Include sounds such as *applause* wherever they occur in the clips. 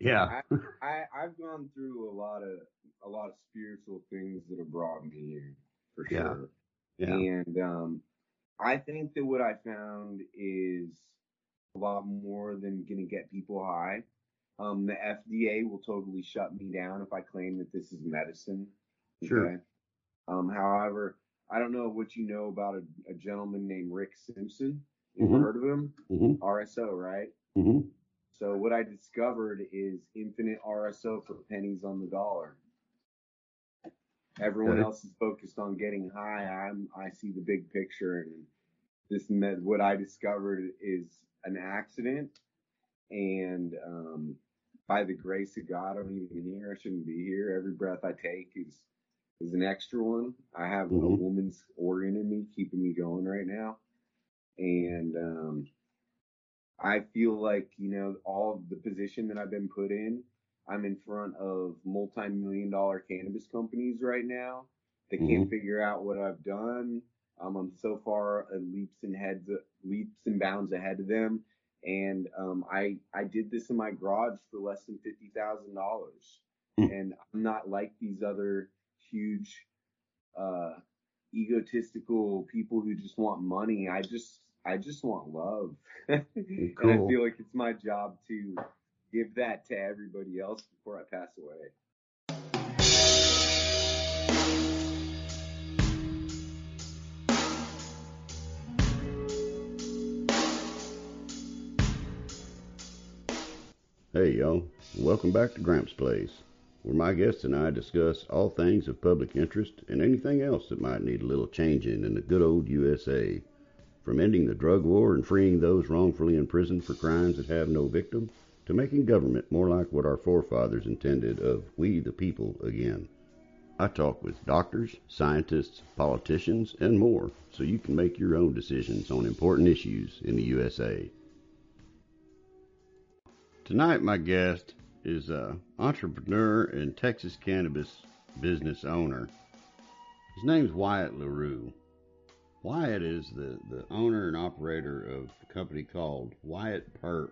Yeah. I, I I've gone through a lot of a lot of spiritual things that have brought me here for Yeah. sure. Yeah. And um, I think that what I found is a lot more than gonna get people high. Um, the FDA will totally shut me down if I claim that this is medicine. Sure. Um, however, I don't know what you know about a, a gentleman named Rick Simpson. You ever Mhm. heard of him? Mhm. RSO, right? Mhm. So what I discovered is infinite RSO for pennies on the dollar. Everyone else is focused on getting high. I'm I see the big picture, and this med, what I discovered is an accident, and um, by the grace of God, I'm even here. I shouldn't be here. Every breath I take is is an extra one. I have a Mhm. woman's organ in me keeping me going right now, and um, I feel like, you know, all the position that I've been put in, I'm in front of multi-million dollar cannabis companies right now. They can't figure out what I've done. Um, I'm so far leaps and heads, leaps and bounds ahead of them. And um, I I did this in my garage for less than fifty thousand dollars, Hmm. and I'm not like these other huge, uh, egotistical people who just want money. I just I just want love, *laughs* and I feel like it's my job to give that to everybody else before I pass away. Hey, y'all. Welcome back to Gramps Place, where my guests and I discuss all things of public interest and anything else that might need a little changing in the good old USA. From ending the drug war and freeing those wrongfully imprisoned for crimes that have no victim, to making government more like what our forefathers intended of we the people again. I talk with doctors, scientists, politicians, and more so you can make your own decisions on important issues in the USA. Tonight, my guest is an entrepreneur and Texas cannabis business owner. His name's Wyatt LaRue. Wyatt is the, the owner and operator of a company called Wyatt Perp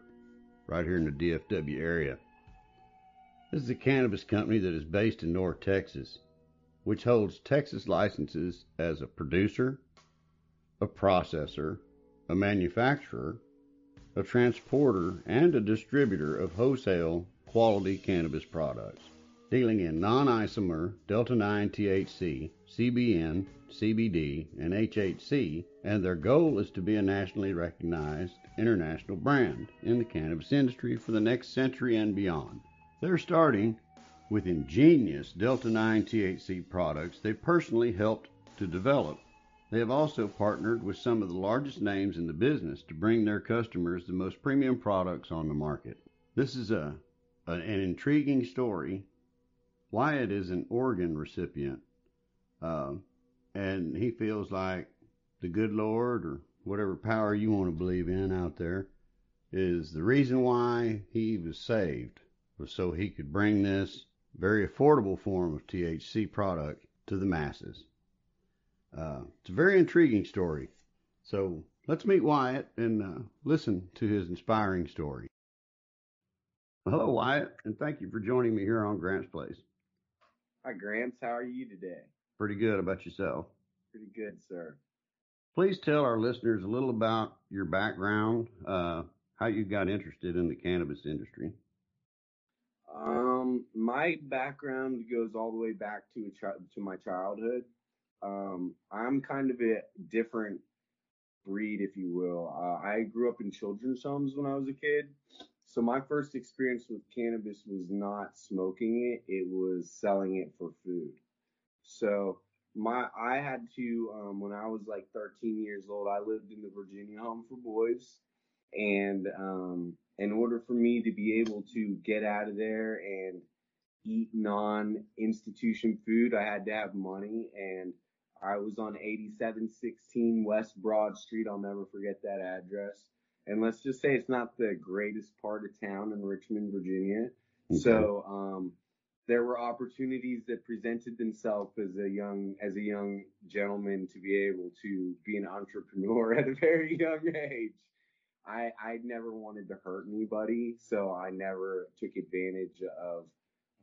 right here in the DFW area. This is a cannabis company that is based in North Texas, which holds Texas licenses as a producer, a processor, a manufacturer, a transporter, and a distributor of wholesale quality cannabis products, dealing in non isomer Delta 9 THC, CBN, CBD, and HHC, and their goal is to be a nationally recognized international brand in the cannabis industry for the next century and beyond. They're starting with ingenious Delta 9 THC products they personally helped to develop. They have also partnered with some of the largest names in the business to bring their customers the most premium products on the market. This is a, a- an intriguing story. Wyatt is an organ recipient, uh, and he feels like the good Lord or whatever power you want to believe in out there is the reason why he was saved was so he could bring this very affordable form of THC product to the masses. Uh, it's a very intriguing story. So let's meet Wyatt and uh, listen to his inspiring story. Hello, Wyatt, and thank you for joining me here on Gramps Place. Hi, Gramps. How are you today? Pretty good about yourself. Pretty good, sir. Please tell our listeners a little about your background, uh, how you got interested in the cannabis industry. Um, my background goes all the way back to a chi- to my childhood. Um, I'm kind of a different breed, if you will. Uh, I grew up in children's homes when I was a kid, so my first experience with cannabis was not smoking it; it was selling it for food. So my I had to um, when I was like 13 years old, I lived in the Virginia Home for Boys, and um, in order for me to be able to get out of there and eat non-institution food, I had to have money, and I was on 8716 West Broad Street. I'll never forget that address. And let's just say it's not the greatest part of town in Richmond, Virginia. So um, there were opportunities that presented themselves as a young as a young gentleman to be able to be an entrepreneur *laughs* at a very young age. I I never wanted to hurt anybody, so I never took advantage of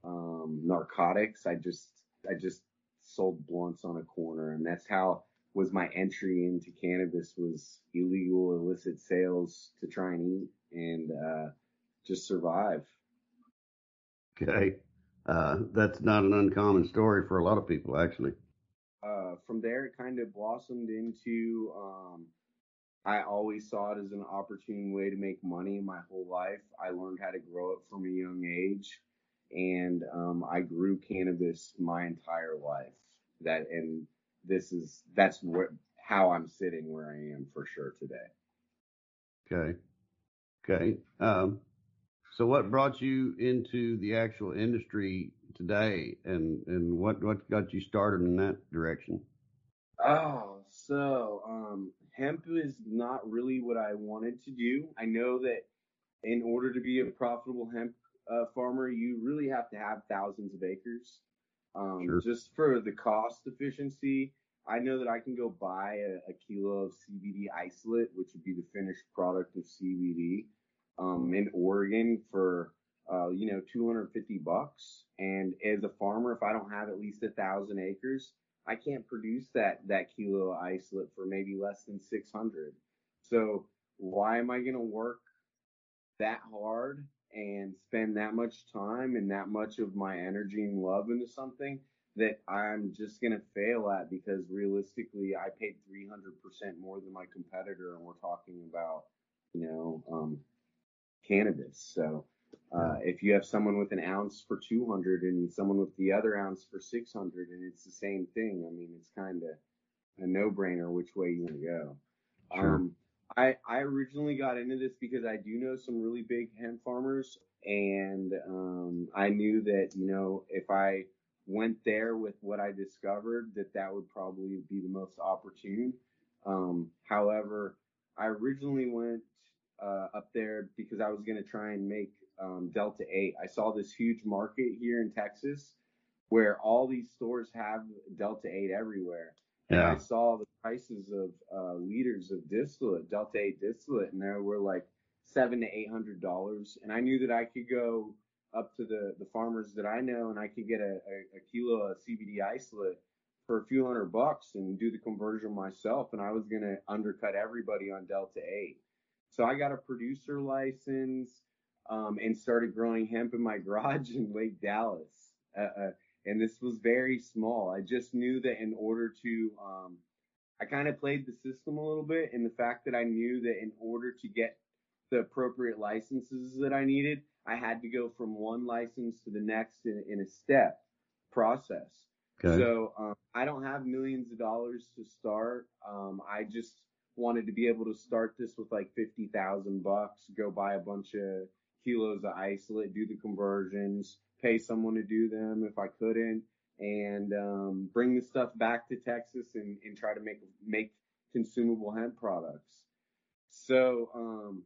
um, narcotics. I just I just sold blunts on a corner, and that's how was my entry into cannabis was illegal illicit sales to try and eat and uh, just survive. Okay, uh, that's not an uncommon story for a lot of people, actually. Uh, from there, it kind of blossomed into. Um, I always saw it as an opportune way to make money my whole life. I learned how to grow it from a young age, and um, I grew cannabis my entire life. That and this is that's what how I'm sitting where I am for sure today. Okay. Okay. Um, so what brought you into the actual industry today and, and what, what got you started in that direction? Oh, so um, hemp is not really what I wanted to do. I know that in order to be a profitable hemp uh, farmer, you really have to have thousands of acres. Um, sure. Just for the cost efficiency, I know that I can go buy a, a, kilo of CBD isolate, which would be the finished product of CBD, um, in Oregon for uh, you know 250 bucks. And as a farmer, if I don't have at least a thousand acres, I can't produce that that kilo of isolate for maybe less than 600. So why am I going to work that hard and spend that much time and that much of my energy and love into something that I'm just going to fail at because realistically, I paid 300% more than my competitor, and we're talking about, you know, um, cannabis. So uh, if you have someone with an ounce for 200 and someone with the other ounce for 600, and it's the same thing, I mean, it's kind of a no-brainer which way you want to go. Sure. Um, I, I originally got into this because I do know some really big hemp farmers, and um, I knew that you know if I went there with what I discovered, that that would probably be the most opportune. Um, however, I originally went uh, up there because I was going to try and make um, Delta 8. I saw this huge market here in Texas where all these stores have Delta 8 everywhere. Yeah. I saw the prices of uh, liters of distillate, Delta 8 distillate, and there were like seven to eight hundred dollars. And I knew that I could go up to the, the farmers that I know and I could get a, a, a kilo of CBD isolate for a few hundred bucks and do the conversion myself. And I was going to undercut everybody on Delta 8. So I got a producer license um, and started growing hemp in my *laughs* garage in Lake Dallas. Uh, uh, and this was very small. I just knew that in order to, um, I kind of played the system a little bit in the fact that I knew that in order to get the appropriate licenses that I needed, I had to go from one license to the next in, in a step process. Okay. So um, I don't have millions of dollars to start. Um, I just wanted to be able to start this with like fifty thousand bucks, go buy a bunch of kilos of isolate, do the conversions, pay someone to do them if I couldn't, and um, bring the stuff back to Texas and, and try to make make consumable hemp products. So um,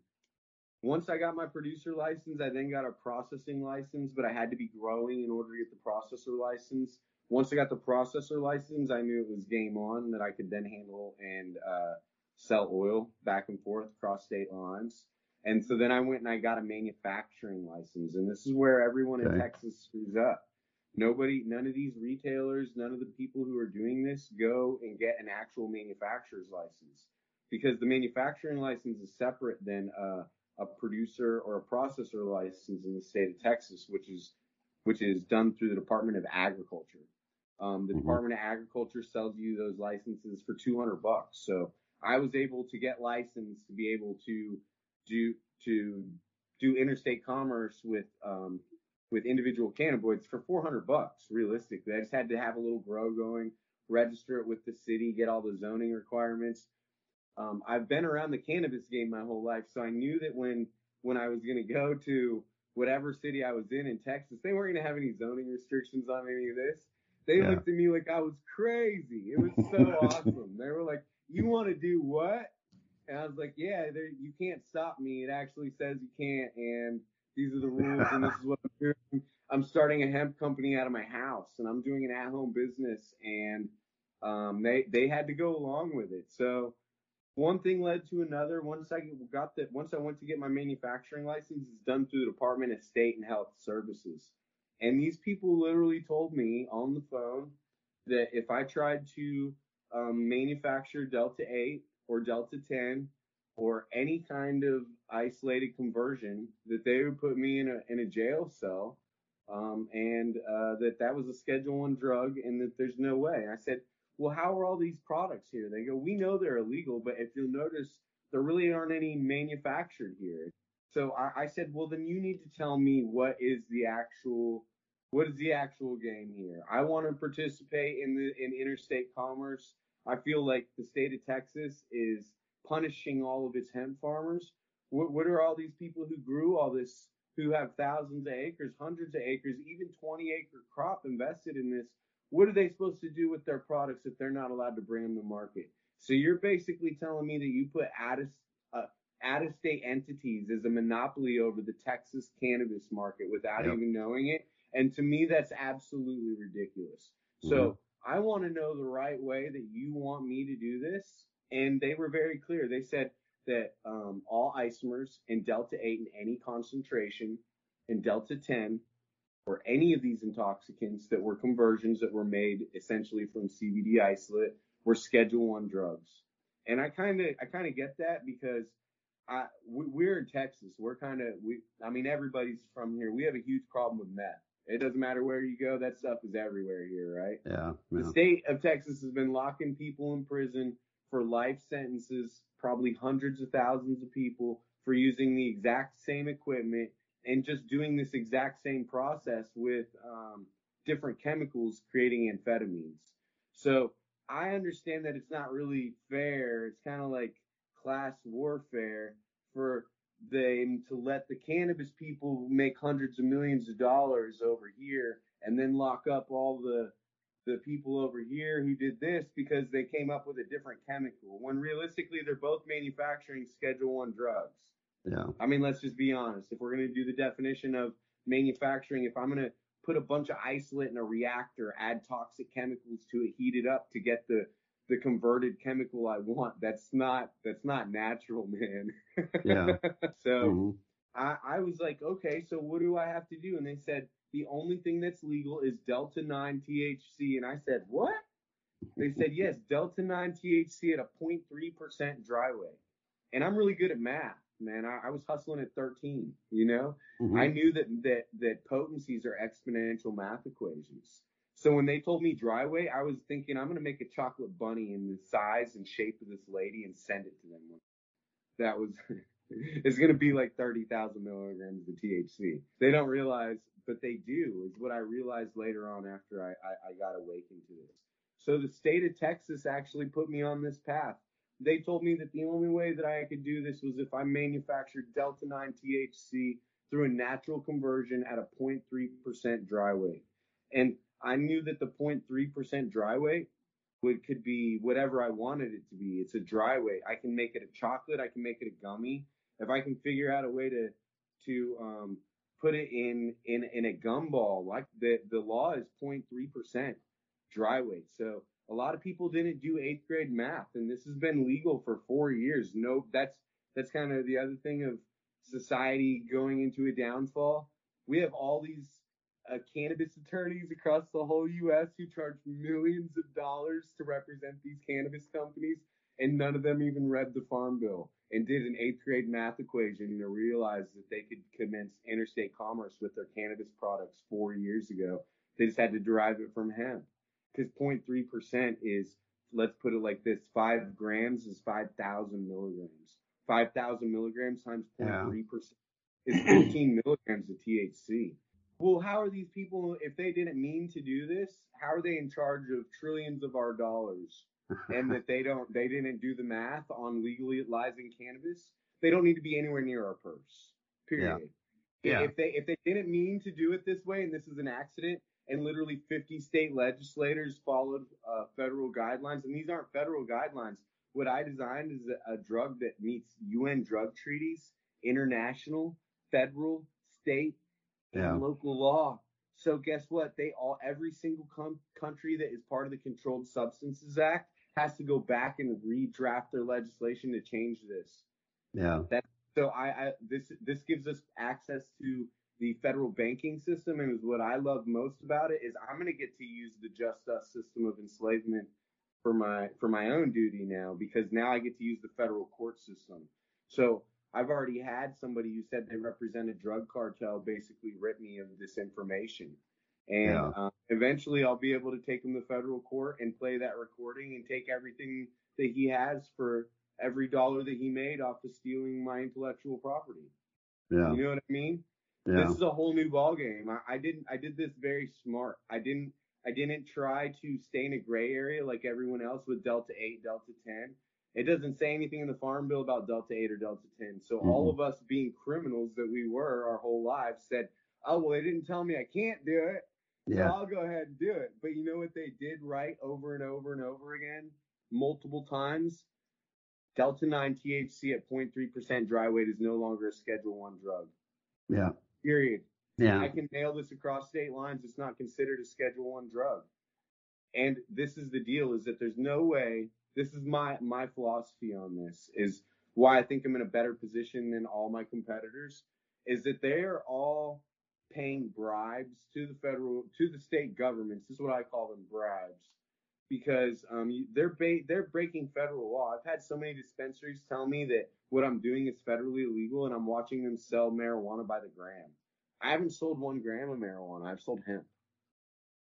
once I got my producer license, I then got a processing license, but I had to be growing in order to get the processor license. Once I got the processor license, I knew it was game on that I could then handle and uh, sell oil back and forth across state lines. And so then I went and I got a manufacturing license, and this is where everyone okay. in Texas screws up. Nobody, none of these retailers, none of the people who are doing this go and get an actual manufacturer's license because the manufacturing license is separate than uh, a producer or a processor license in the state of Texas, which is which is done through the Department of Agriculture. Um, the mm-hmm. Department of Agriculture sells you those licenses for 200 bucks. So I was able to get licensed to be able to do to do interstate commerce with um, with individual cannabinoids for 400 bucks. Realistically, I just had to have a little grow going, register it with the city, get all the zoning requirements, um, I've been around the cannabis game my whole life, so I knew that when when I was going to go to whatever city I was in in Texas, they weren't going to have any zoning restrictions on any of this. They yeah. looked at me like I was crazy. It was so *laughs* awesome. They were like, "You want to do what?" And I was like, "Yeah, you can't stop me. It actually says you can't, and these are the rules, and this is what I'm doing. I'm starting a hemp company out of my house, and I'm doing an at-home business, and um, they they had to go along with it. So." one thing led to another. Once I got that, once I went to get my manufacturing license, it's done through the Department of State and Health Services. And these people literally told me on the phone that if I tried to um, manufacture Delta 8 or Delta 10 or any kind of isolated conversion, that they would put me in a in a jail cell, um, and uh, that that was a Schedule One drug, and that there's no way. I said, well, how are all these products here? They go, we know they're illegal, but if you'll notice, there really aren't any manufactured here. So I, I said, well, then you need to tell me what is the actual what is the actual game here? I want to participate in the in interstate commerce. I feel like the state of Texas is punishing all of its hemp farmers. What, what are all these people who grew all this, who have thousands of acres, hundreds of acres, even 20 acre crop invested in this? What are they supposed to do with their products if they're not allowed to bring them to market? So you're basically telling me that you put out of, uh, out of state entities as a monopoly over the Texas cannabis market without yep. even knowing it. And to me, that's absolutely ridiculous. Mm-hmm. So I want to know the right way that you want me to do this. And they were very clear. They said that um, all isomers in Delta 8 in any concentration in Delta 10 or any of these intoxicants that were conversions that were made essentially from CBD isolate were Schedule One drugs. And I kind of I kind of get that because I we, are in Texas. We're kind of we. I mean, everybody's from here. We have a huge problem with meth. It doesn't matter where you go. That stuff is everywhere here, right? Yeah. yeah. The state of Texas has been locking people in prison for life sentences, probably hundreds of thousands of people for using the exact same equipment and just doing this exact same process with um, different chemicals creating amphetamines. So I understand that it's not really fair. It's kind of like class warfare for them to let the cannabis people make hundreds of millions of dollars over here and then lock up all the the people over here who did this because they came up with a different chemical when realistically they're both manufacturing schedule 1 drugs yeah. I mean, let's just be honest. If we're going to do the definition of manufacturing, if I'm going to put a bunch of isolate in a reactor, add toxic chemicals to it, heat it up to get the the converted chemical I want, that's not that's not natural, man. Yeah. *laughs* so mm-hmm. I, I was like, okay, so what do I have to do? And they said the only thing that's legal is delta nine THC, and I said, what? They said yes, delta nine THC at a 0.3% dry weight. And I'm really good at math man. I, I was hustling at 13. You know, mm-hmm. I knew that that that potencies are exponential math equations. So when they told me dry weight, I was thinking I'm gonna make a chocolate bunny in the size and shape of this lady and send it to them. That was. *laughs* it's to be like 30,000 milligrams of THC. They don't realize, but they do, is what I realized later on after I, I, I got awakened to this. So the state of Texas actually put me on this path they told me that the only way that I could do this was if I manufactured Delta 9 THC through a natural conversion at a 0.3% dry weight. And I knew that the 0.3% dry weight would could be whatever I wanted it to be. It's a dry weight. I can make it a chocolate. I can make it a gummy. If I can figure out a way to to um, put it in in in a gumball, like the the law is 0.3% dry weight. So a lot of people didn't do eighth grade math, and this has been legal for four years. No, that's that's kind of the other thing of society going into a downfall. We have all these uh, cannabis attorneys across the whole U.S. who charge millions of dollars to represent these cannabis companies, and none of them even read the Farm Bill and did an eighth grade math equation to realize that they could commence interstate commerce with their cannabis products four years ago. They just had to derive it from hemp because 0.3% is, let's put it like this, five grams is 5,000 milligrams. 5,000 milligrams times 0.3% yeah. is 15 milligrams of THC. Well, how are these people, if they didn't mean to do this, how are they in charge of trillions of our dollars? and that they don't, they didn't do the math on legalizing cannabis? They don't need to be anywhere near our purse. Period. Yeah. yeah. If they if they didn't mean to do it this way and this is an accident, and literally 50 state legislators followed uh, federal guidelines. And these aren't federal guidelines. What I designed is a, a drug that meets UN drug treaties, international, federal, state, yeah. and local law. So guess what? They all, every single com- country that is part of the Controlled Substances Act has to go back and redraft their legislation to change this. Yeah. That so I, I this this gives us access to the federal banking system, and is what I love most about it is I'm going to get to use the just us system of enslavement for my for my own duty now because now I get to use the federal court system. So I've already had somebody who said they represent a drug cartel basically rip me of this information. And Yeah. uh, eventually I'll be able to take him to federal court and play that recording and take everything that he has for every dollar that he made off of stealing my intellectual property. Yeah. You know what I mean? Yeah. This is a whole new ball game. I, I didn't I did this very smart. I didn't I didn't try to stay in a gray area like everyone else with Delta 8, Delta 10. It doesn't say anything in the Farm Bill about Delta 8 or Delta 10. So all Mhm. of us being criminals that we were our whole lives said, "Oh, well, they didn't tell me I can't do it. So Yeah. I'll go ahead and do it." But you know what they did right over and over and over again, multiple times? Delta 9 THC at 0.3% dry weight is no longer a Schedule 1 drug. Yeah. Period. Yeah. I can nail this across state lines. It's not considered a Schedule One drug. And this is the deal: is that there's no way. This is my my philosophy on this. Is why I think I'm in a better position than all my competitors. Is that they are all paying bribes to the federal to the state governments. This is what I call them bribes. Because um, they're ba- they're breaking federal law. I've had so many dispensaries tell me that what I'm doing is federally illegal, and I'm watching them sell marijuana by the gram. I haven't sold one gram of marijuana. I've sold hemp.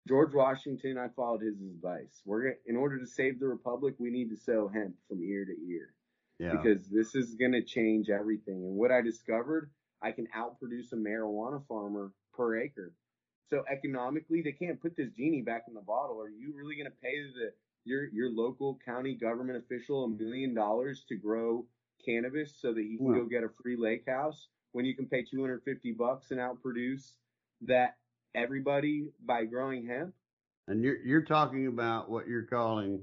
George Washington, I followed his advice. We're in order to save the republic, we need to sow hemp from ear to ear Yeah. because this is gonna change everything. And what I discovered, I can outproduce a marijuana farmer per acre. So economically, they can't put this genie back in the bottle. Are you really gonna pay the your your local county government official a million dollars to grow cannabis so that he can go get a free lake house when you can pay 250 bucks and outproduce that everybody by growing hemp? And you're you're talking about what you're calling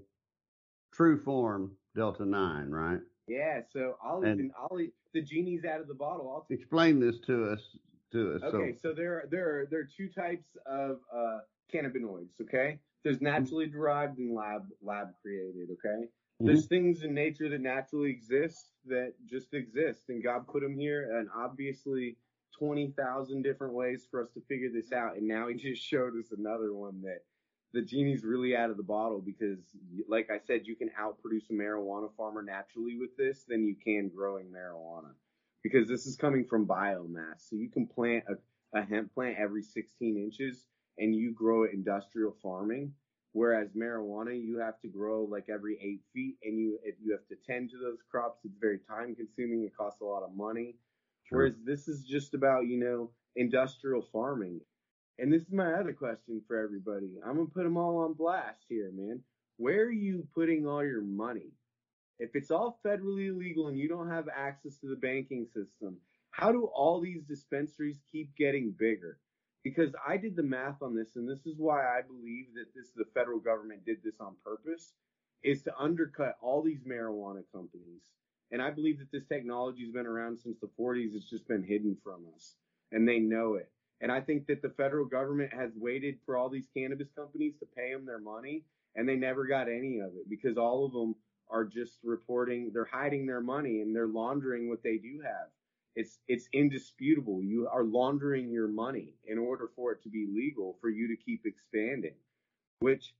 true form Delta Nine, right? Yeah, so I'll And- even I'll the genie's out of the bottle. I'll Explain this to us to us. Okay, So so there are there are there are two types of uh, cannabinoids. Okay, there's naturally derived and lab lab created. Okay, Mhm. there's things in nature that naturally exist that just exist, and God put them here, and obviously twenty thousand different ways for us to figure this out. And now He just showed us another one that the genie's really out of the bottle because, like I said, you can outproduce a marijuana farmer naturally with this than you can growing marijuana because this is coming from biomass. So you can plant a, a hemp plant every 16 inches and you grow it industrial farming. Whereas marijuana, you have to grow like every eight feet and you if you have to tend to those crops. It's very time consuming. It costs a lot of money. Whereas this is just about, you know, industrial farming. And this is my other question for everybody. I'm going to put them all on blast here, man. Where are you putting all your money? If it's all federally illegal and you don't have access to the banking system, how do all these dispensaries keep getting bigger? Because I did the math on this, and this is why I believe that this the federal government did this on purpose, is to undercut all these marijuana companies. And I believe that this technology has been around since the 40s. It's just been hidden from us, and they know it. And I think that the federal government has waited for all these cannabis companies to pay them their money, and they never got any of it because all of them are just reporting they're hiding their money and they're laundering what they do have. It's it's indisputable. You are laundering your money in order for it to be legal for you to keep expanding, which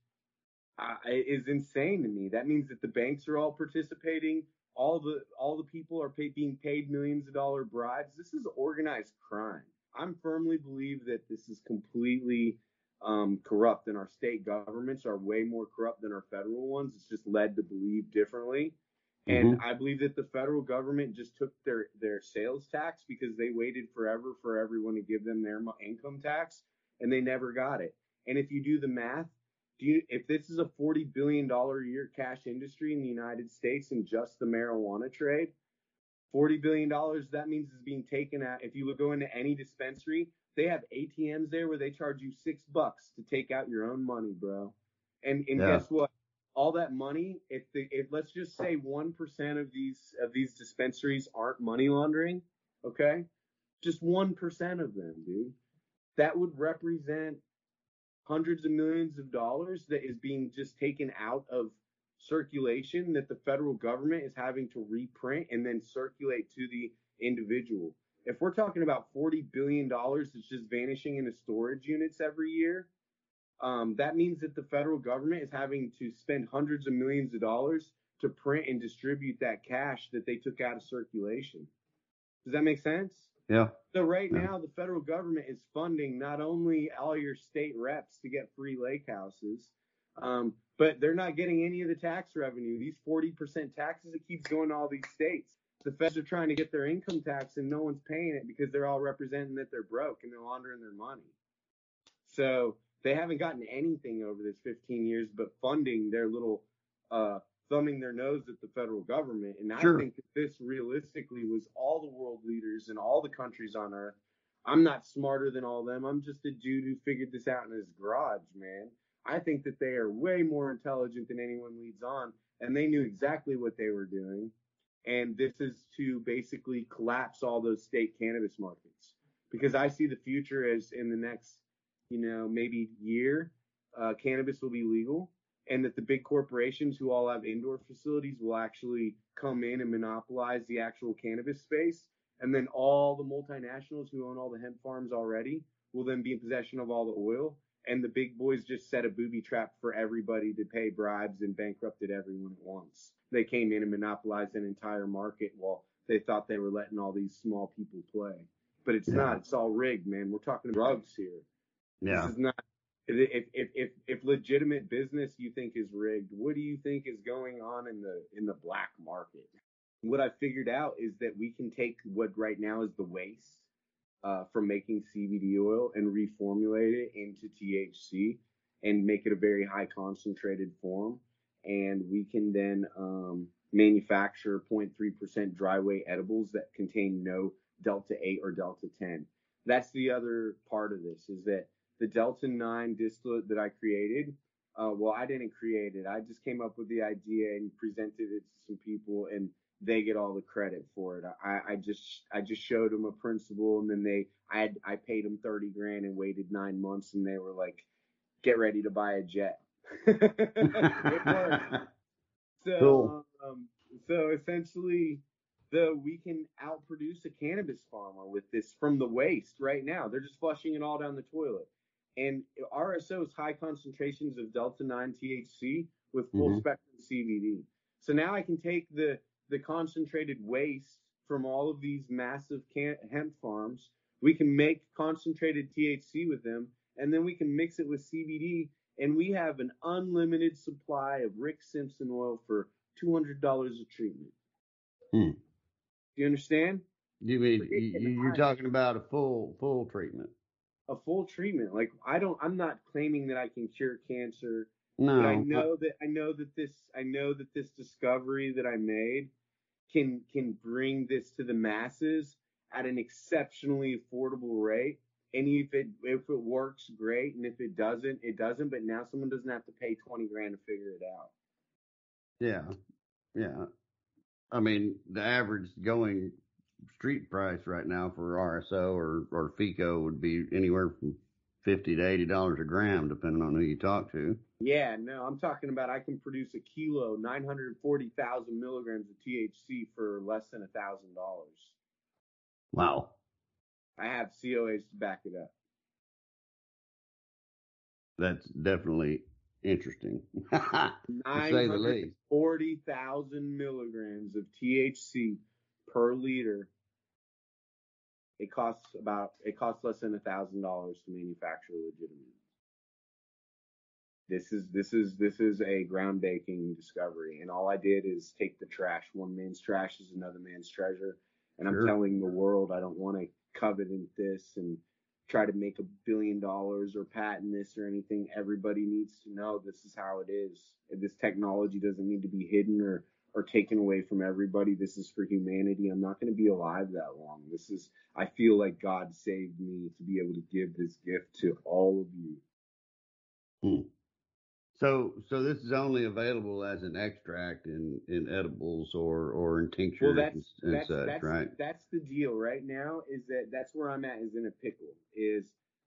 uh, is insane to me. That means that the banks are all participating. All the all the people are pay, being paid millions of dollar bribes. This is organized crime. I'm firmly believe that this is completely um, corrupt, and our state governments are way more corrupt than our federal ones. It's just led to believe differently. And I believe that the federal government just took their their sales tax because they waited forever for everyone to give them their income tax, and they never got it. And if you do the math, do you if this is a forty billion dollar a year cash industry in the United States in just the marijuana trade, forty billion dollars that means is being taken out. If you go into any dispensary, they have ATMs there where they charge you six bucks to take out your own money, bro. And and Yeah. guess what? All that money, if the if let's just say one percent of these of these dispensaries aren't money laundering, okay, just one percent of them, dude, that would represent hundreds of millions of dollars that is being just taken out of circulation that the federal government is having to reprint and then circulate to the individual. If we're talking about $40 billion that's just vanishing into storage units every year, um, that means that the federal government is having to spend hundreds of millions of dollars to print and distribute that cash that they took out of circulation. Does that make sense? Yeah. So right Yeah. now, the federal government is funding not only all your state reps to get free lake houses, um, but they're not getting any of the tax revenue. These 40% taxes, it keeps going to all these states. The feds are trying to get their income tax and no one's paying it because they're all representing that they're broke and they're laundering their money. So they haven't gotten anything over this 15 years but funding their little uh, thumbing their nose at the federal government. And Sure. I think that this realistically was all the world leaders in all the countries on earth. I'm not smarter than all them. I'm just a dude who figured this out in his garage, man. I think that they are way more intelligent than anyone leads on, and they knew exactly what they were doing. And this is to basically collapse all those state cannabis markets because I see the future as in the next, you know, maybe year, uh, cannabis will be legal and that the big corporations who all have indoor facilities will actually come in and monopolize the actual cannabis space. And then all the multinationals who own all the hemp farms already will then be in possession of all the oil. And the big boys just set a booby trap for everybody to pay bribes and bankrupted everyone at once. They came in and monopolized an entire market while they thought they were letting all these small people play. But it's Yeah. not. It's all rigged, man. We're talking drugs here. Yeah. This is not. If, if if if legitimate business you think is rigged, what do you think is going on in the in the black market? What I figured out is that we can take what right now is the waste uh, from making CBD oil and reformulate it into THC and make it a very high concentrated form, and we can then um, manufacture 0.3% dry weight edibles that contain no delta 8 or delta 10. That's the other part of this is that the Delta 9 distillate that I created, uh, well, I didn't create it. I just came up with the idea and presented it to some people, and they get all the credit for it. I, I just I just showed them a principle, and then they I had, I paid them thirty grand and waited nine months, and they were like, "Get ready to buy a jet." *laughs* it worked. So, Cool. um, so essentially, the we can outproduce a cannabis farmer with this from the waste right now. They're just flushing it all down the toilet. And RSO is high concentrations of delta 9 THC with full Mhm. spectrum CBD. So now I can take the the concentrated waste from all of these massive can- hemp farms. We can make concentrated THC with them, and then we can mix it with CBD, and we have an unlimited supply of Rick Simpson oil for two hundred dollars a treatment. Hmm. Do you understand? You mean you, you're high. talking about a full full treatment? A full treatment. Like I don't. I'm not claiming that I can cure cancer. No. But I know that I know that this I know that this discovery that I made can can bring this to the masses at an exceptionally affordable rate. And if it if it works, great. And if it doesn't, it doesn't. But now someone doesn't have to pay twenty grand to figure it out. Yeah, yeah. I mean, the average going street price right now for RSO or or FECO would be anywhere from fifty to eighty dollars a gram, depending on who you talk to. Yeah, no, I'm talking about I can produce a kilo, nine hundred forty thousand milligrams of THC for less than a thousand dollars. Wow. I have COAs to back it up. That's definitely interesting. *laughs* to say the least. 40,000 milligrams of THC per liter. It costs about it costs less than a thousand dollars to manufacture legitimate. This is this is this is a groundbreaking discovery, and all I did is take the trash. One man's trash is another man's treasure, and I'm Sure. telling the world I don't want to covet this and try to make a billion dollars or patent this or anything. Everybody needs to know this is how it is. This technology doesn't need to be hidden or or taken away from everybody. This is for humanity. I'm not going to be alive that long. This is I feel like God saved me to be able to give this gift to all of you. Hmm. So, so this is only available as an extract in, in edibles or, or in tinctures Well, that's and, and that's such, that's right? that's the deal right now. Is that that's where I'm at is in a pickle. Is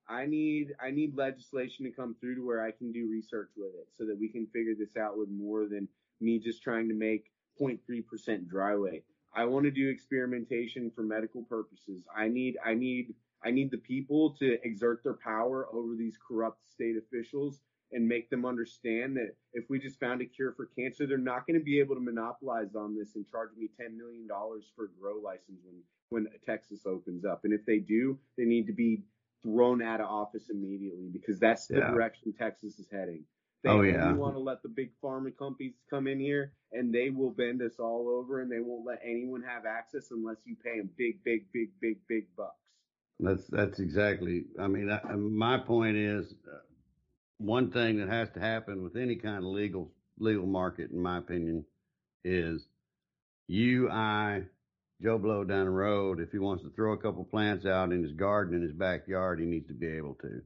I need I need legislation to come through to where I can do research with it so that we can figure this out with more than me just trying to make 0.3% dry weight. I want to do experimentation for medical purposes. I need I need I need the people to exert their power over these corrupt state officials and make them understand that if we just found a cure for cancer, they're not going to be able to monopolize on this and charge me $10 million for a grow license when, when Texas opens up. And if they do, they need to be thrown out of office immediately because that's the Yeah. direction Texas is heading. They Oh, yeah. want to let the big pharma companies come in here and they will bend us all over and they won't let anyone have access unless you pay them big, big, big, big, big bucks. That's that's exactly. I mean, I, my point is, uh, one thing that has to happen with any kind of legal legal market, in my opinion, is you, I, Joe Blow down the road. If he wants to throw a couple plants out in his garden in his backyard, he needs to be able to.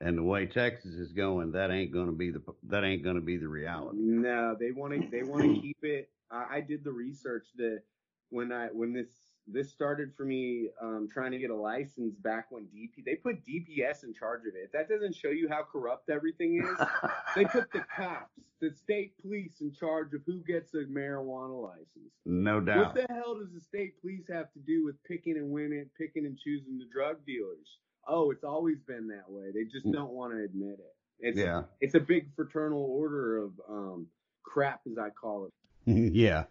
And the way Texas is going, that ain't going to be the that ain't going to be the reality. No, they want to they want to *laughs* keep it. I, I did the research that when I when this this started for me um, trying to get a license back when DP they put DPS in charge of it. If that doesn't show you how corrupt everything is, *laughs* they put the cops, the state police in charge of who gets a marijuana license. no doubt. What the hell does the state police have to do with picking and winning, picking and choosing the drug dealers? Oh, it's always been that way. They just Mm. don't want to admit it. It's Yeah. it's a big fraternal order of um, crap, as I call it. *laughs* yeah.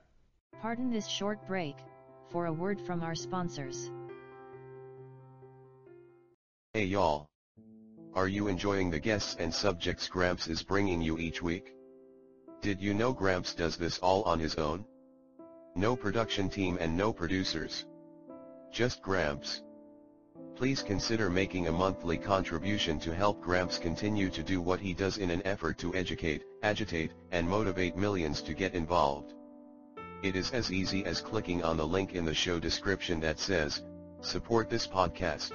Pardon this short break, for a word from our sponsors. Hey y'all. Are you enjoying the guests and subjects Gramps is bringing you each week? Did you know Gramps does this all on his own? No production team and no producers. Just Gramps. Please consider making a monthly contribution to help Gramps continue to do what he does in an effort to educate, agitate, and motivate millions to get involved. It is as easy as clicking on the link in the show description that says, support this podcast.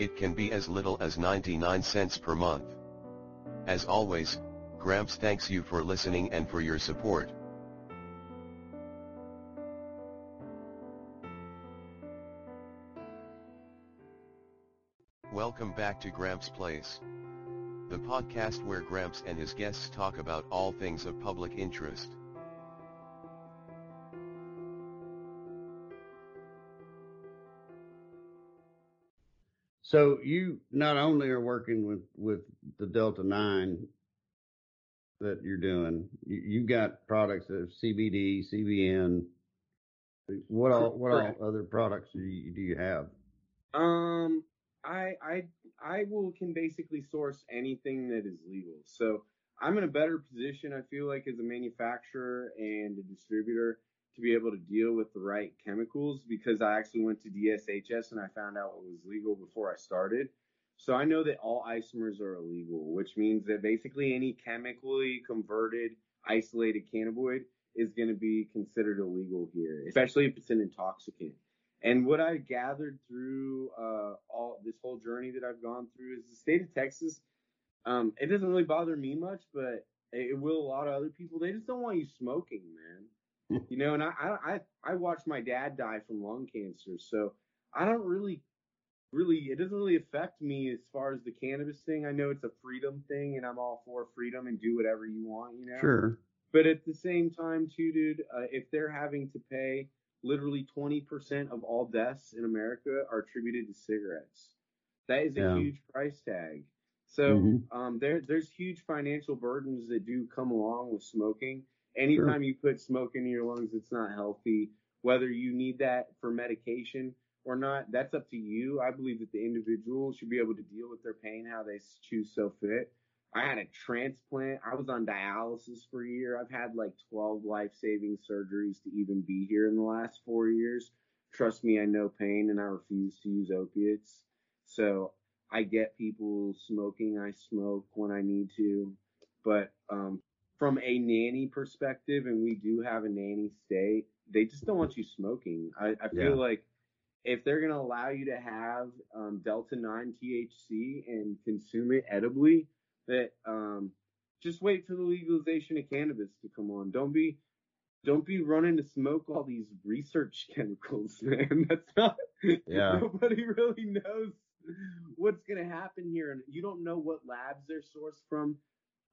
It can be as little as 99 cents per month. As always, Gramps thanks you for listening and for your support. Welcome back to Gramps Place. The podcast where Gramps and his guests talk about all things of public interest. So you not only are working with with the Delta Nine that you're doing, you, you got products that have CBD, CBN. What all what all other products do you, do you have? Um, I I I will can basically source anything that is legal. So I'm in a better position, I feel like, as a manufacturer and a distributor to be able to deal with the right chemicals because I actually went to DSHS and I found out what was legal before I started. So I know that all isomers are illegal, which means that basically any chemically converted isolated cannabinoid is going to be considered illegal here, especially if it's an intoxicant. And what I gathered through uh, all this whole journey that I've gone through is the state of Texas. Um, it doesn't really bother me much, but it will a lot of other people. They just don't want you smoking, man. you know, and I, I I I watched my dad die from lung cancer, so I don't really really it doesn't really affect me as far as the cannabis thing. I know it's a freedom thing, and I'm all for freedom and do whatever you want, you know. Sure. But at the same time, too, dude, uh, if they're having to pay literally 20% of all deaths in America are attributed to cigarettes, that is a Yeah. huge price tag. So Mhm. um, there, there's huge financial burdens that do come along with smoking. Anytime you put smoke into your lungs, it's not healthy. Whether you need that for medication or not, that's up to you. I believe that the individual should be able to deal with their pain how they choose so fit. I had a transplant. I was on dialysis for a year. I've had like 12 life saving surgeries to even be here in the last four years. Trust me, I know pain and I refuse to use opiates. So I get people smoking. I smoke when I need to. But um, from a nanny perspective, and we do have a nanny state, they just don't want you smoking. I, I feel Yeah. like if they're going to allow you to have um, Delta 9 THC and consume it edibly, that um, just wait for the legalization of cannabis to come on. Don't be don't be running to smoke all these research *laughs* chemicals, man. That's not Yeah. nobody really knows what's gonna happen here, and you don't know what labs they're sourced from.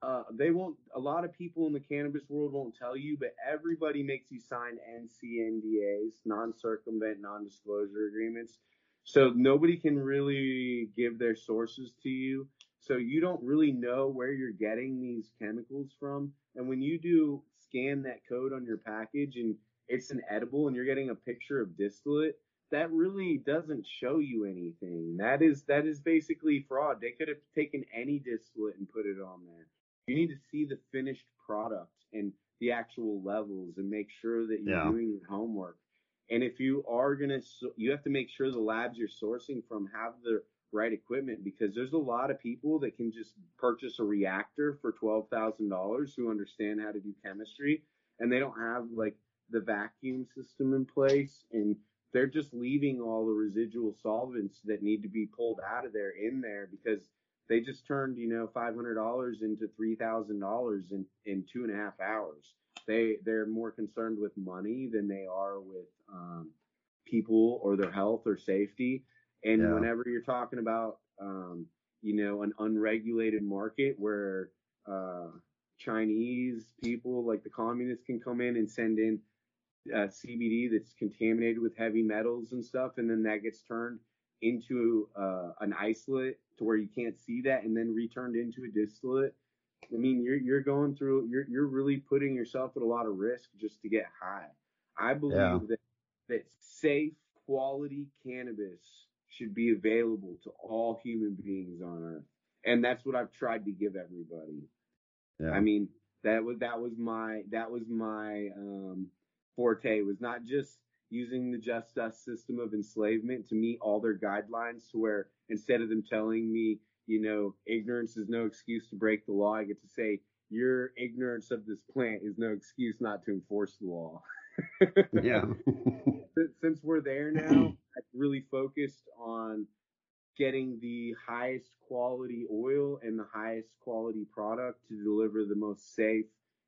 Uh, they won't. A lot of people in the cannabis world won't tell you, but everybody makes you sign NCNDAs, non-circumvent, non-disclosure agreements. So nobody can really give their sources to you. So you don't really know where you're getting these chemicals from. And when you do scan that code on your package and it's an edible and you're getting a picture of distillate, that really doesn't show you anything. That is that is basically fraud. They could have taken any distillate and put it on there. You need to see the finished product and the actual levels and make sure that you're Yeah. doing your homework. And if you are gonna, you have to make sure the labs you're sourcing from have the right equipment because there's a lot of people that can just purchase a reactor for twelve thousand dollars who understand how to do chemistry and they don't have like the vacuum system in place and they're just leaving all the residual solvents that need to be pulled out of there in there because they just turned you know five hundred dollars into three thousand dollars in in two and a half hours. They they're more concerned with money than they are with um, people or their health or safety. And Yeah. whenever you're talking about um, you know an unregulated market where uh, Chinese people like the communists can come in and send in uh, CBD that's contaminated with heavy metals and stuff, and then that gets turned into uh, an isolate to where you can't see that, and then returned into a distillate. I mean, you're you're going through, you're you're really putting yourself at a lot of risk just to get high. I believe Yeah. that that safe quality cannabis should be available to all human beings on earth, and that's what I've tried to give everybody. Yeah. I mean, that was that was my that was my um, forte was not just using the just us system of enslavement to meet all their guidelines to where instead of them telling me, you know, ignorance is no excuse to break the law, I get to say your ignorance of this plant is no excuse not to enforce the law. *laughs* yeah. Since- we're there now, I've really focused on getting the highest quality oil and the highest quality product to deliver the most safe,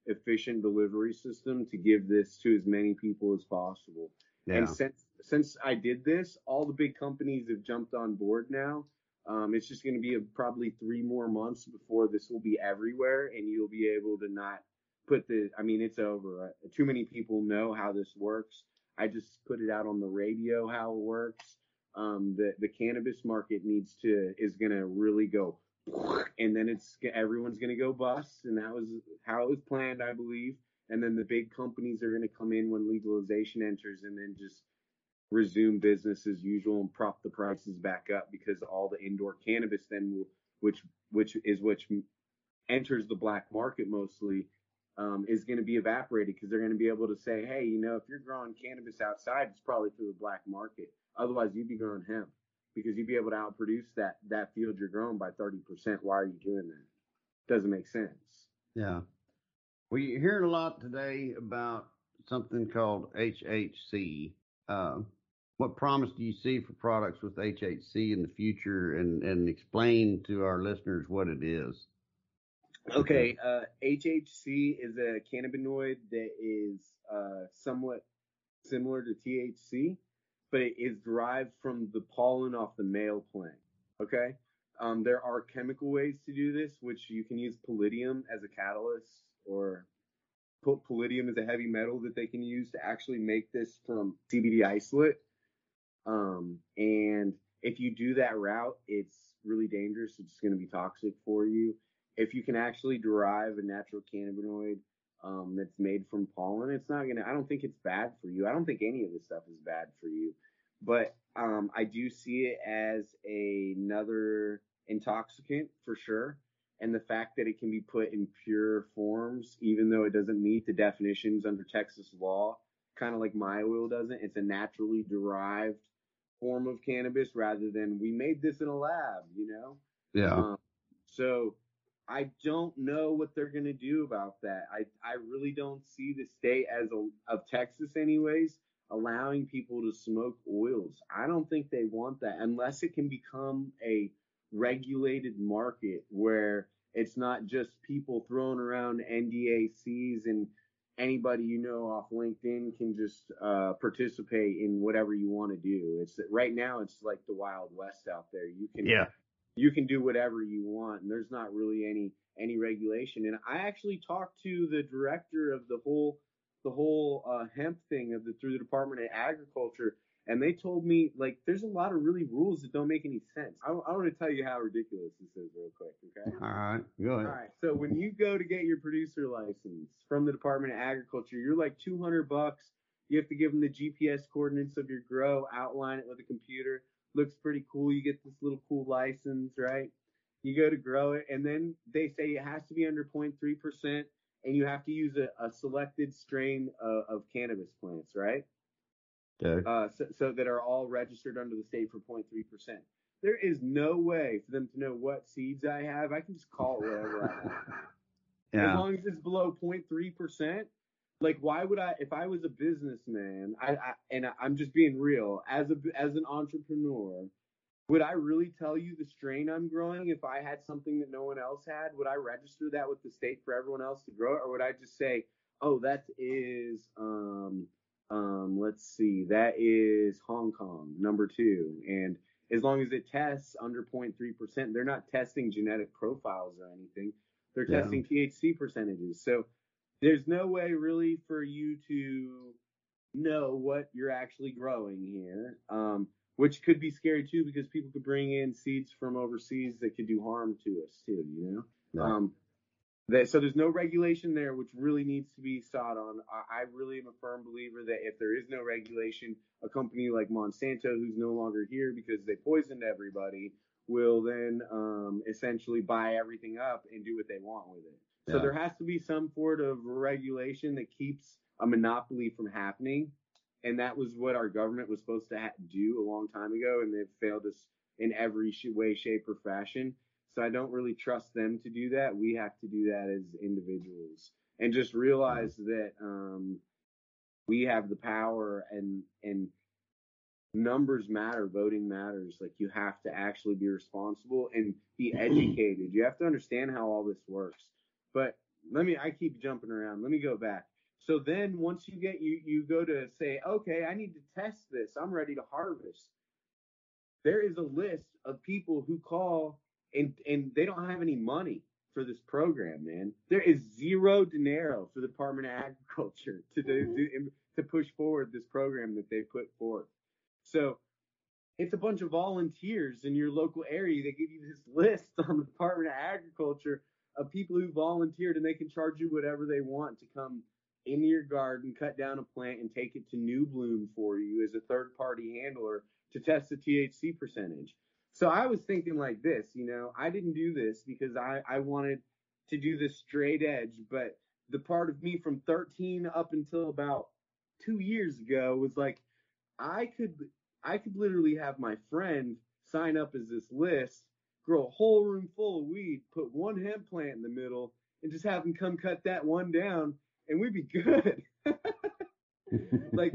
efficient delivery system to give this to as many people as possible. yeah. And since since I did this, all the big companies have jumped on board now. Um, it's just going to be a, probably three more months before this will be everywhere, and you'll be able to not put the. I mean, it's over. Uh, Too many people know how this works. I just put it out on the radio how it works. Um, the the cannabis market needs to is going to really go, and then it's everyone's going to go bust, and that was how it was planned, I believe. And then the big companies are going to come in when legalization enters, and then just resume business as usual and prop the prices back up because all the indoor cannabis then will, which which is which enters the black market mostly, um, is going to be evaporated because they're going to be able to say, hey, you know, if you're growing cannabis outside, it's probably for the black market. Otherwise, you'd be growing hemp because you'd be able to outproduce that that field you're growing by 30%. Why are you doing that? Doesn't make sense. Yeah. We heard a lot today about something called HHC. Uh, what promise do you see for products with HHC in the future and, and explain to our listeners what it is? Okay, uh, HHC is a cannabinoid that is uh, somewhat similar to THC, but it is derived from the pollen off the male plant. Okay, um, there are chemical ways to do this, which you can use palladium as a catalyst, or put palladium as a heavy metal that they can use to actually make this from CBD isolate. Um, and if you do that route, it's really dangerous. It's going to be toxic for you if you can actually derive a natural cannabinoid um, that's made from pollen, it's not gonna. I don't think it's bad for you. I don't think any of this stuff is bad for you, but um, I do see it as another intoxicant for sure. And the fact that it can be put in pure forms, even though it doesn't meet the definitions under Texas law, kind of like my oil doesn't. It's a naturally derived form of cannabis rather than we made this in a lab, you know. Yeah. Um, so I don't know what they're gonna do about that. I I really don't see the state as a, of Texas, anyways, allowing people to smoke oils. I don't think they want that unless it can become a regulated market where it's not just people throwing around NDACs and anybody you know off LinkedIn can just uh, participate in whatever you want to do. It's right now it's like the wild west out there. You can Yeah. you can do whatever you want, and there's not really any any regulation. And I actually talked to the director of the whole the whole uh, hemp thing of the through the Department of Agriculture, and they told me like there's a lot of really rules that don't make any sense. I, I want to tell you how ridiculous this is real quick, okay? All right. Go All ahead. right. So when you go to get your producer license from the Department of Agriculture, you're like 200 bucks. You have to give them the GPS coordinates of your grow, outline it with a computer. Looks pretty cool. You get this little cool license, right? You go to grow it, and then they say it has to be under 0.3%, and you have to use a, a selected strain of, of cannabis plants, right? Okay. uh, so, so that are all registered under the state for 0.3%. There is no way for them to know what seeds I have. I can just call it whatever I want. *laughs* As long as it's below 0.3%, like why would I, if I was a businessman, I, I and I, I'm just being real, as a as an entrepreneur, would I really tell you the strain I'm growing if I had something that no one else had? Would I register that with the state for everyone else to grow it, or would I just say, oh, that is um um let's see, that is Hong Kong number two, and as long as it tests under 0.3%, they're not testing genetic profiles or anything. They're Yeah. testing THC percentages. So there's no way really for you to know what you're actually growing here, um, which could be scary too because people could bring in seeds from overseas that could do harm to us too, you know? Yeah. Um, that, so there's no regulation there, which really needs to be sought on. I, I really am a firm believer that if there is no regulation, a company like Monsanto, who's no longer here because they poisoned everybody, will then um, essentially buy everything up and do what they want with it. So there has to be some sort of regulation that keeps a monopoly from happening, and that was what our government was supposed to ha- do a long time ago, and they've failed us in every sh- way, shape, or fashion. So I don't really trust them to do that. We have to do that as individuals, and just realize that um, we have the power, and and numbers matter, voting matters. Like you have to actually be responsible and be *clears throat* educated. You have to understand how all this works. But let me I keep jumping around. Let me go back. So then once you get you you go to say, "Okay, I need to test this. I'm ready to harvest." There is a list of people who call and and they don't have any money for this program, man. There is zero dinero for the Department of Agriculture to do, mm-hmm. do to push forward this program that they put forth. So it's a bunch of volunteers in your local area. They give you this list *laughs* on the Department of Agriculture of people who volunteered, and they can charge you whatever they want to come into your garden, cut down a plant, and take it to New Bloom for you as a third party handler to test the THC percentage. So I was thinking like this, you know, I didn't do this because I, I wanted to do this straight edge, but the part of me from 13 up until about two years ago was like, I could I could literally have my friend sign up as this list, grow a whole room full of weed, put one hemp plant in the middle, and just have them come cut that one down, and we'd be good. *laughs* like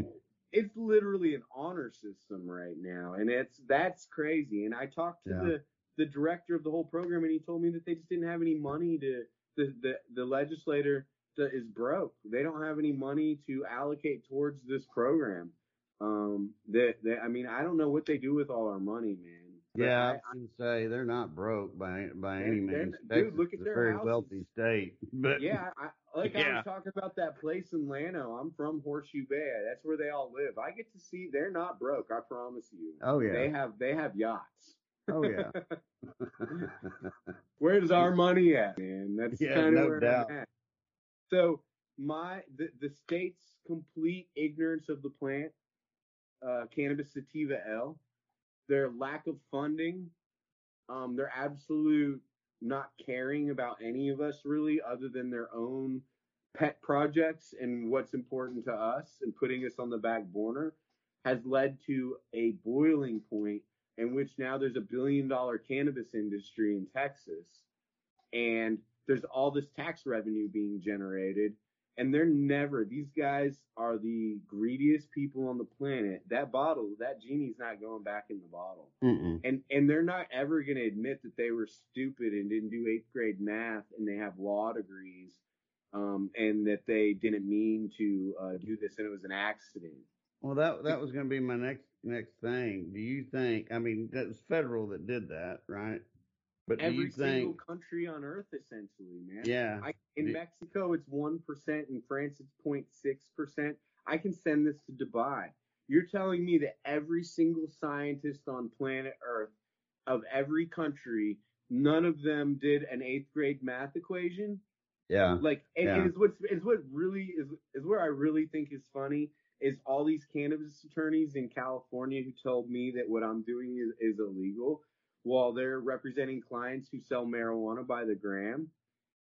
it's literally an honor system right now, and it's that's crazy. And I talked to Yeah. the the director of the whole program, and he told me that they just didn't have any money to the the the legislator is broke. They don't have any money to allocate towards this program. Um, that I mean, I don't know what they do with all our money, man. Yeah, I I- gonna say they're not broke by by any means. dude, Texas look at is a their very houses. wealthy state, *laughs* but yeah, I, like I was talking about that place in Lano. I'm from Horseshoe Bay. That's where they all live. I get to see. They're not broke. I promise you. oh yeah, They have they have yachts. oh yeah, *laughs* Where's our *laughs* money at, man? That's Yeah, kind of no where doubt. I'm at. So my the, the state's complete ignorance of the plant, uh, cannabis sativa L, their lack of funding, um, their absolute not caring about any of us really, other than their own pet projects and what's important to us, and putting us on the back burner, has led to a boiling point in which now there's a billion dollar cannabis industry in Texas and there's all this tax revenue being generated and they're never these guys are the greediest people on the planet that bottle that genie's not going back in the bottle Mm-mm. and and they're not ever going to admit that they were stupid and didn't do eighth grade math and they have law degrees um, and that they didn't mean to uh, do this and it was an accident. Well, that that was going to be my next next thing. Do you think? I mean, that was federal that did that, right? But Every single think? country on earth, essentially, man. Yeah. I, in Mexico, it's one percent. In France, it's 06 percent. I can send this to Dubai. You're telling me that every single scientist on planet Earth, of every country, none of them did an eighth grade math equation? Yeah. Like, it, Yeah. is what's is what really is is where I really think is funny is all these cannabis attorneys in California who told me that what I'm doing is, is illegal while they're representing clients who sell marijuana by the gram.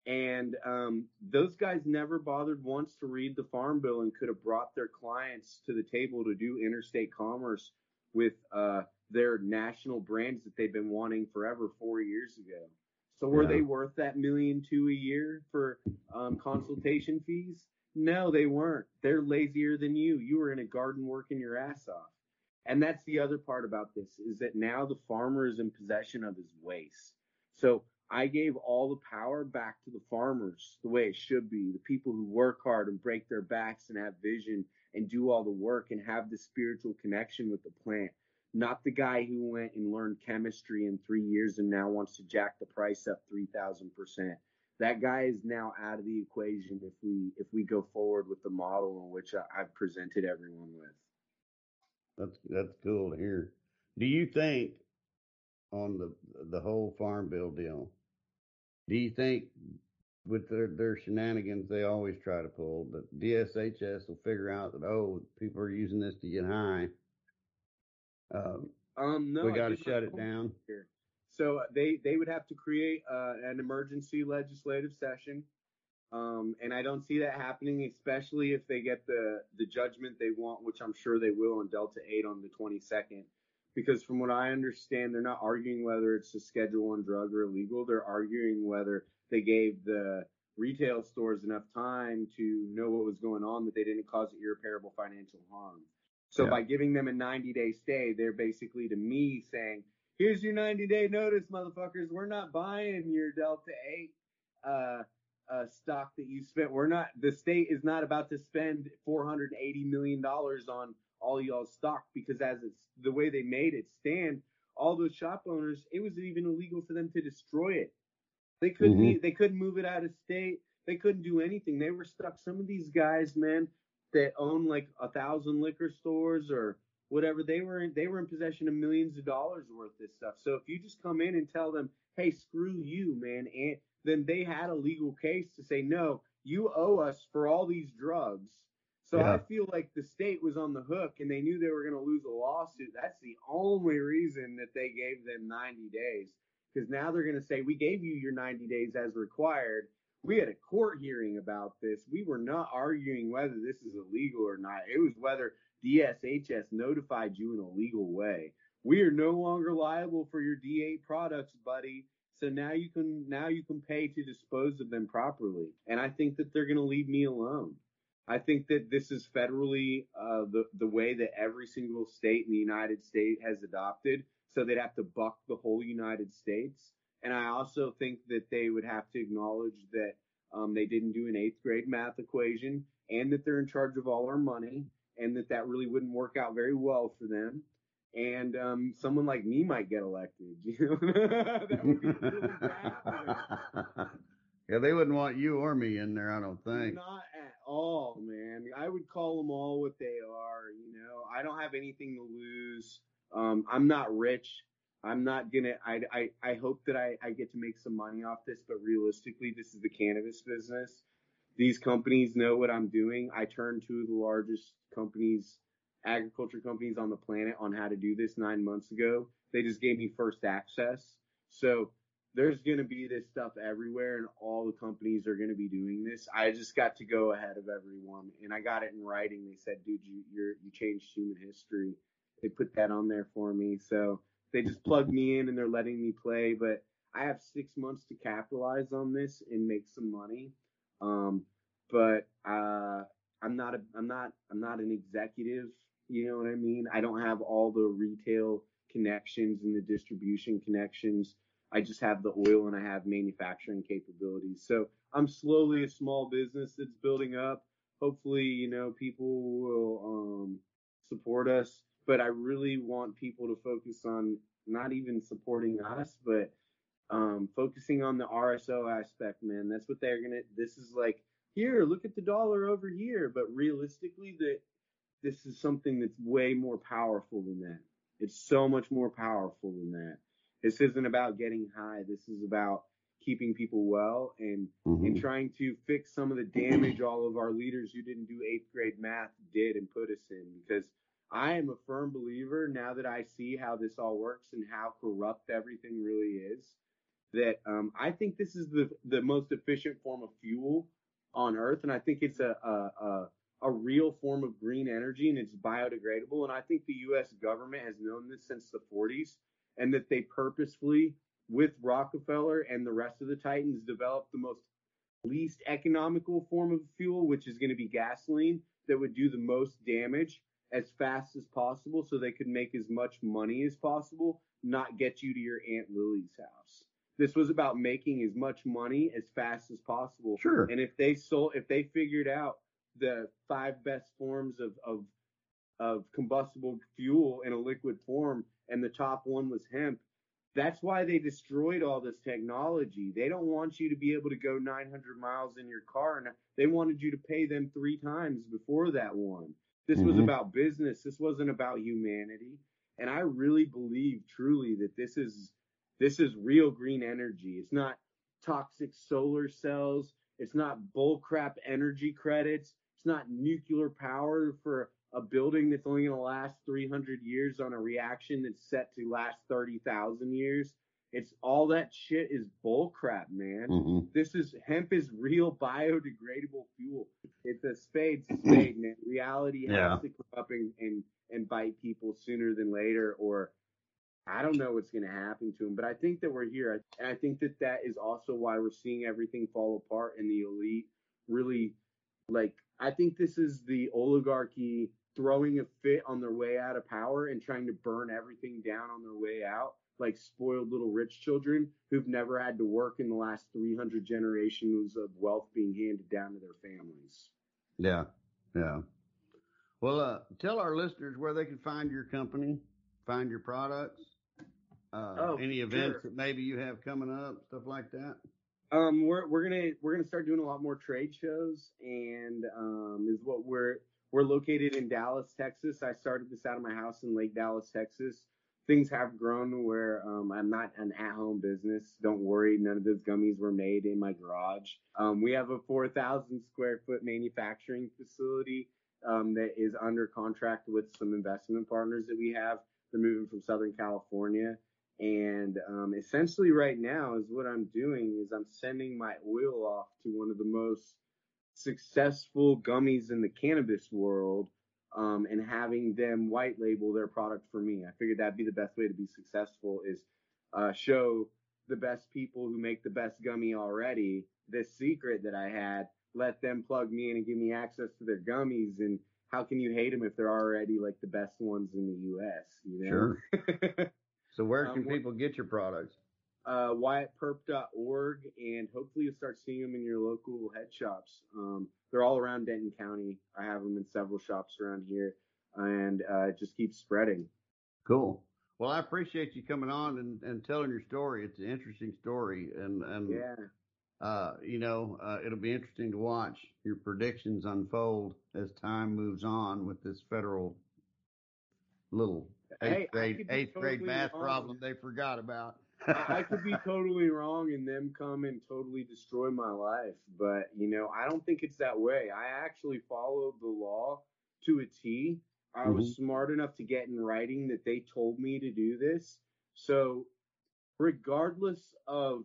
And um, those guys never bothered once to read the farm bill and could have brought their clients to the table to do interstate commerce with uh, their national brands that they've been wanting forever four years ago. So were Yeah. they worth that million two a year for um, consultation fees? No, they weren't. They're lazier than you. You were in a garden working your ass off. And that's the other part about this is that now the farmer is in possession of his waste. So I gave all the power back to the farmers the way it should be. The people who work hard and break their backs and have vision and do all the work and have the spiritual connection with the plant. Not the guy who went and learned chemistry in three years and now wants to jack the price up 3,000%. That guy is now out of the equation if we if we go forward with the model in which I've presented everyone with. That's that's cool to hear. Do you think on the the whole farm bill deal? Do you think with their their shenanigans they always try to pull that DSHS will figure out that oh people are using this to get high? Um, Um, no, we got to shut it down. here. So they they would have to create uh, an emergency legislative session, um, and I don't see that happening, especially if they get the the judgment they want, which I'm sure they will on Delta Eight on the 22nd. Because from what I understand, they're not arguing whether it's a Schedule One drug or illegal. They're arguing whether they gave the retail stores enough time to know what was going on that they didn't cause irreparable financial harm. So Yeah. by giving them a 90 day stay, they're basically to me saying, here's your 90 day notice, motherfuckers. We're not buying your Delta 8 uh, uh, stock that you spent. We're not, the state is not about to spend $480 million on all y'all's stock because as it's the way they made it stand, all those shop owners, it was even illegal for them to destroy it. They couldn't, Mhm. e- they couldn't move it out of state. They couldn't do anything. They were stuck. Some of these guys, man, that own like a thousand liquor stores or whatever they were in they were in possession of millions of dollars worth of this stuff so if you just come in and tell them hey screw you man and then they had a legal case to say no you owe us for all these drugs so i feel like the state was on the hook and they knew they were going to lose a lawsuit that's the only reason that they gave them 90 days because now they're going to say we gave you your 90 days as required we had a court hearing about this. We were not arguing whether this is illegal or not. It was whether DSHS notified you in a legal way. We are no longer liable for your D8 products, buddy. So now you can now you can pay to dispose of them properly. And I think that they're going to leave me alone. I think that this is federally uh, the the way that every single state in the United States has adopted. So they'd have to buck the whole United States. And I also think that they would have to acknowledge that um, they didn't do an eighth grade math equation and that they're in charge of all our money and that that really wouldn't work out very well for them. And um, someone like me might get elected. *laughs* You know? that would be really bad. *laughs* yeah, they wouldn't want you or me in there. I don't think. Not at all, man. I would call them all what they are. You know, I don't have anything to lose. Um, I'm not rich. I'm not gonna. I, I, I hope that I, I get to make some money off this, but realistically, this is the cannabis business. These companies know what I'm doing. I turn two of the largest companies, agriculture companies on the planet, on how to do this nine months ago. They just gave me first access. So there's going to be this stuff everywhere and all the companies are going to be doing this. I just got to go ahead of everyone and I got it in writing. They said, dude, you, you're, you changed human history. They put that on there for me. So they just plugged me in and they're letting me play, but I have six months to capitalize on this and make some money. Um, but, uh, I'm not a, I'm not, I'm not an executive. You know what I mean? I don't have all the retail connections and the distribution connections I just have the oil and I have manufacturing capabilities. So I'm slowly a small business that's building up. Hopefully, you know, people will um, support us. But I really want people to focus on not even supporting us, but um, focusing on the RSO aspect, man. That's what they're gonna. This is like here, look at the dollar over here. But realistically, that this is something that's way more powerful than that. It's so much more powerful than that. This isn't about getting high. This is about keeping people well and Mhm. and trying to fix some of the damage all of our leaders who didn't do eighth grade math did and put us in. Because I am a firm believer now that I see how this all works and how corrupt everything really is. That um, I think this is the the most efficient form of fuel on Earth, and I think it's a a, a a real form of green energy and it's biodegradable. And I think the U.S. government has known this since the 40s, and that they purposefully, with Rockefeller and the rest of the Titans, developed the most least economical form of fuel, which is going to be gasoline, that would do the most damage as fast as possible so they could make as much money as possible, not get you to your Aunt Lily's house. This was about making as much money as fast as possible. Sure. And if they sold, if they figured out the five best forms of, of of combustible fuel in a liquid form, and the top one was hemp. That's why they destroyed all this technology. They don't want you to be able to go 900 miles in your car, and they wanted you to pay them three times before that one. This was Mhm. about business. This wasn't about humanity. And I really believe truly that this is this is real green energy. It's not toxic solar cells. It's not bullcrap energy credits. It's not nuclear power for a building that's only going to last 300 years on a reaction that's set to last 30,000 years. It's all that shit is bullcrap, man. Mhm. This is hemp is real biodegradable fuel. It's a spade spade, man. Reality Yeah. has to come up and, and, and bite people sooner than later, or I don't know what's going to happen to them. But I think that we're here, and I think that that is also why we're seeing everything fall apart and the elite really like. I think this is the oligarchy throwing a fit on their way out of power and trying to burn everything down on their way out like spoiled little rich children who've never had to work in the last 300 generations of wealth being handed down to their families. Yeah. Yeah. Well, uh, tell our listeners where they can find your company, find your products, uh, Oh, any events sure. that maybe you have coming up, stuff like that. Um, we're we're gonna we're gonna start doing a lot more trade shows, and um, is what we're we're located in Dallas, Texas. I started this out of my house in Lake Dallas, Texas. Things have grown where um, I'm not an at-home business. Don't worry, none of those gummies were made in my garage. Um, we have a 4,000 square foot manufacturing facility um, that is under contract with some investment partners that we have. They're moving from Southern California. And um, essentially, right now, is what I'm doing is I'm sending my oil off to one of the most successful gummies in the cannabis world, um, and having them white label their product for me. I figured that'd be the best way to be successful is uh, show the best people who make the best gummy already this secret that I had. Let them plug me in and give me access to their gummies. And how can you hate them if they're already like the best ones in the U.S. You know? Sure. *laughs* So where Um, can what- people get your products? uh, WyattPerp.org, and hopefully you'll start seeing them in your local head shops. Um, they're all around Denton County. I have them in several shops around here, and uh, it just keeps spreading. Cool. Well, I appreciate you coming on and, and telling your story. It's an interesting story, and and Yeah. uh, you know, uh, it'll be interesting to watch your predictions unfold as time moves on with this federal little Hey, I grade eighth grade math wrong. problem they forgot about. I, *laughs* I could be totally wrong and them come and totally destroy my life, but you know, I don't think it's that way. I actually followed the law to a T. I was mm-hmm. smart enough to get in writing that they told me to do this. So, regardless of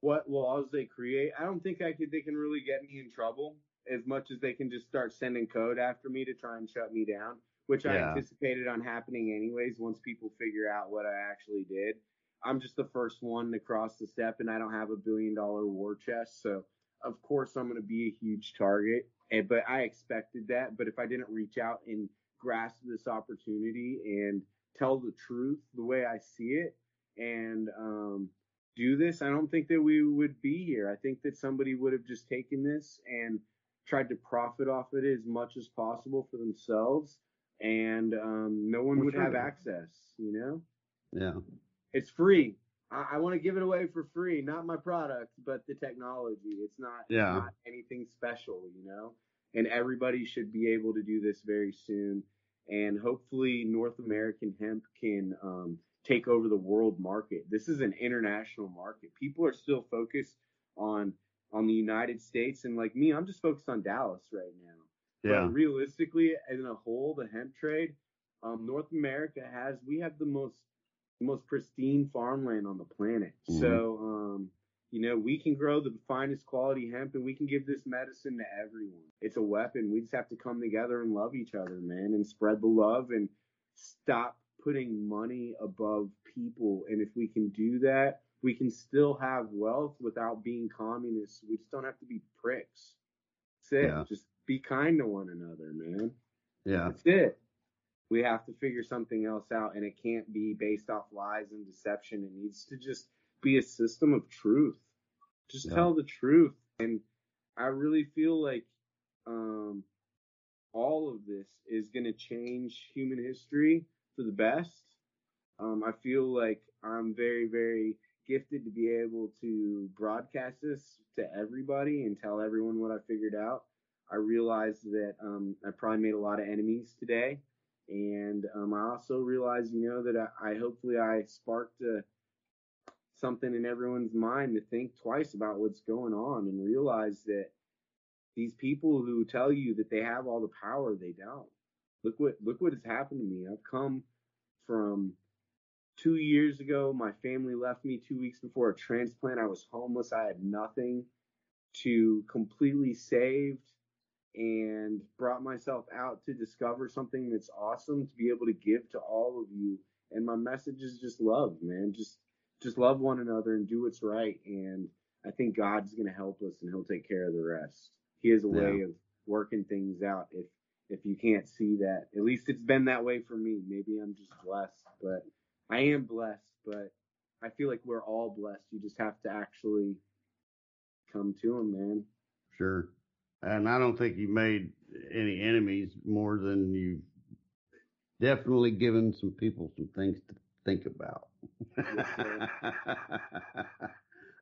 what laws they create, I don't think I could. They can really get me in trouble as much as they can just start sending code after me to try and shut me down, which I anticipated on happening anyways. Once people figure out what I actually did, I'm just the first one to cross the step, and I don't have a billion dollar war chest, so of course I'm going to be a huge target. And, but I expected that. But if I didn't reach out and grasp this opportunity and tell the truth the way I see it, and um, do this, I don't think that we would be here. I think that somebody would have just taken this and tried to profit off of it as much as possible for themselves, and um, no one Well, would sure. have access. You know, Yeah. it's free. I, I want to give it away for free, not my product, but the technology. It's not, it's Yeah. not anything special, you know. And everybody should be able to do this very soon. And hopefully, North American hemp can um, take over the world market. This is an international market. People are still focused on on the United States, and like me, I'm just focused on Dallas right now. Yeah. But realistically, in a whole, the hemp trade, um, North America has we have the most the most pristine farmland on the planet. Mhm. So um, you know, we can grow the finest quality hemp and we can give this medicine to everyone. It's a weapon. We just have to come together and love each other, man, and spread the love and stop putting money above people. And if we can do that, we can still have wealth without being communists. We just don't have to be pricks. That's it. Yeah. Just be kind to one another, man. Yeah. That's it. We have to figure something else out, and it can't be based off lies and deception. It needs to just be a system of truth. Just Yeah. tell the truth. And I really feel like um, all of this is going to change human history for the best. Um, I feel like I'm very, very gifted to be able to broadcast this to everybody and tell everyone what I figured out. I realized that um, I probably made a lot of enemies today, and um, I also realized, you know, that I, I hopefully I sparked uh something in everyone's mind to think twice about what's going on and realize that these people who tell you that they have all the power, they don't. Look what look what has happened to me. I've come from two years ago. My family left me two weeks before a transplant. I was homeless. I had nothing to completely saved and brought myself out to discover something that's awesome to be able to give to all of you. And my message is just love, man. Just just love one another and do what's right. And I think God's gonna help us and He'll take care of the rest. He has a way Yeah. of working things out. If if you can't see that, at least it's been that way for me. Maybe I'm just blessed, but I am blessed. But I feel like we're all blessed. You just have to actually come to Him, man. Sure. And I don't think you made any enemies more than you definitely given some people some things to think about. *laughs*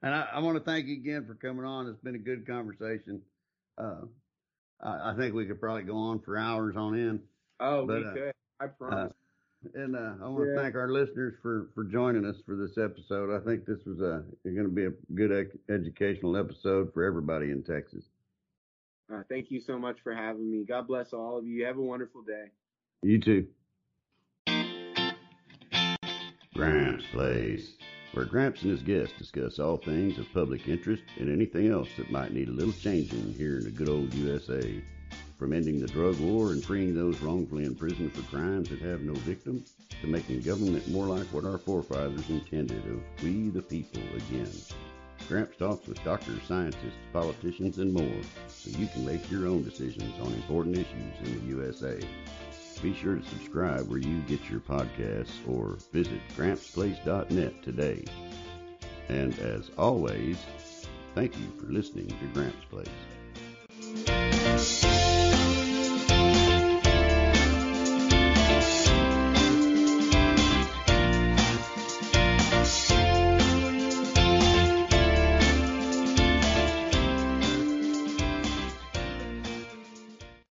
and I, I want to thank you again for coming on. It's been a good conversation. Uh, I, I think we could probably go on for hours on end. Oh, But, we uh, could. I promise. And uh, I want to Yeah. thank our listeners for, for joining us for this episode. I think this was a going to be a good ec- educational episode for everybody in Texas. Uh, thank you so much for having me. God bless all of you. Have a wonderful day. You too. Gramps Place, where Gramps and his guests discuss all things of public interest and anything else that might need a little changing here in the good old USA. From ending the drug war and freeing those wrongfully imprisoned for crimes that have no victims, to making government more like what our forefathers intended of we the people again. Gramps talks with doctors, scientists, politicians, and more, so you can make your own decisions on important issues in the USA. Be sure to subscribe where you get your podcasts or visit grampsplace.net today. And as always, thank you for listening to Gramps Place.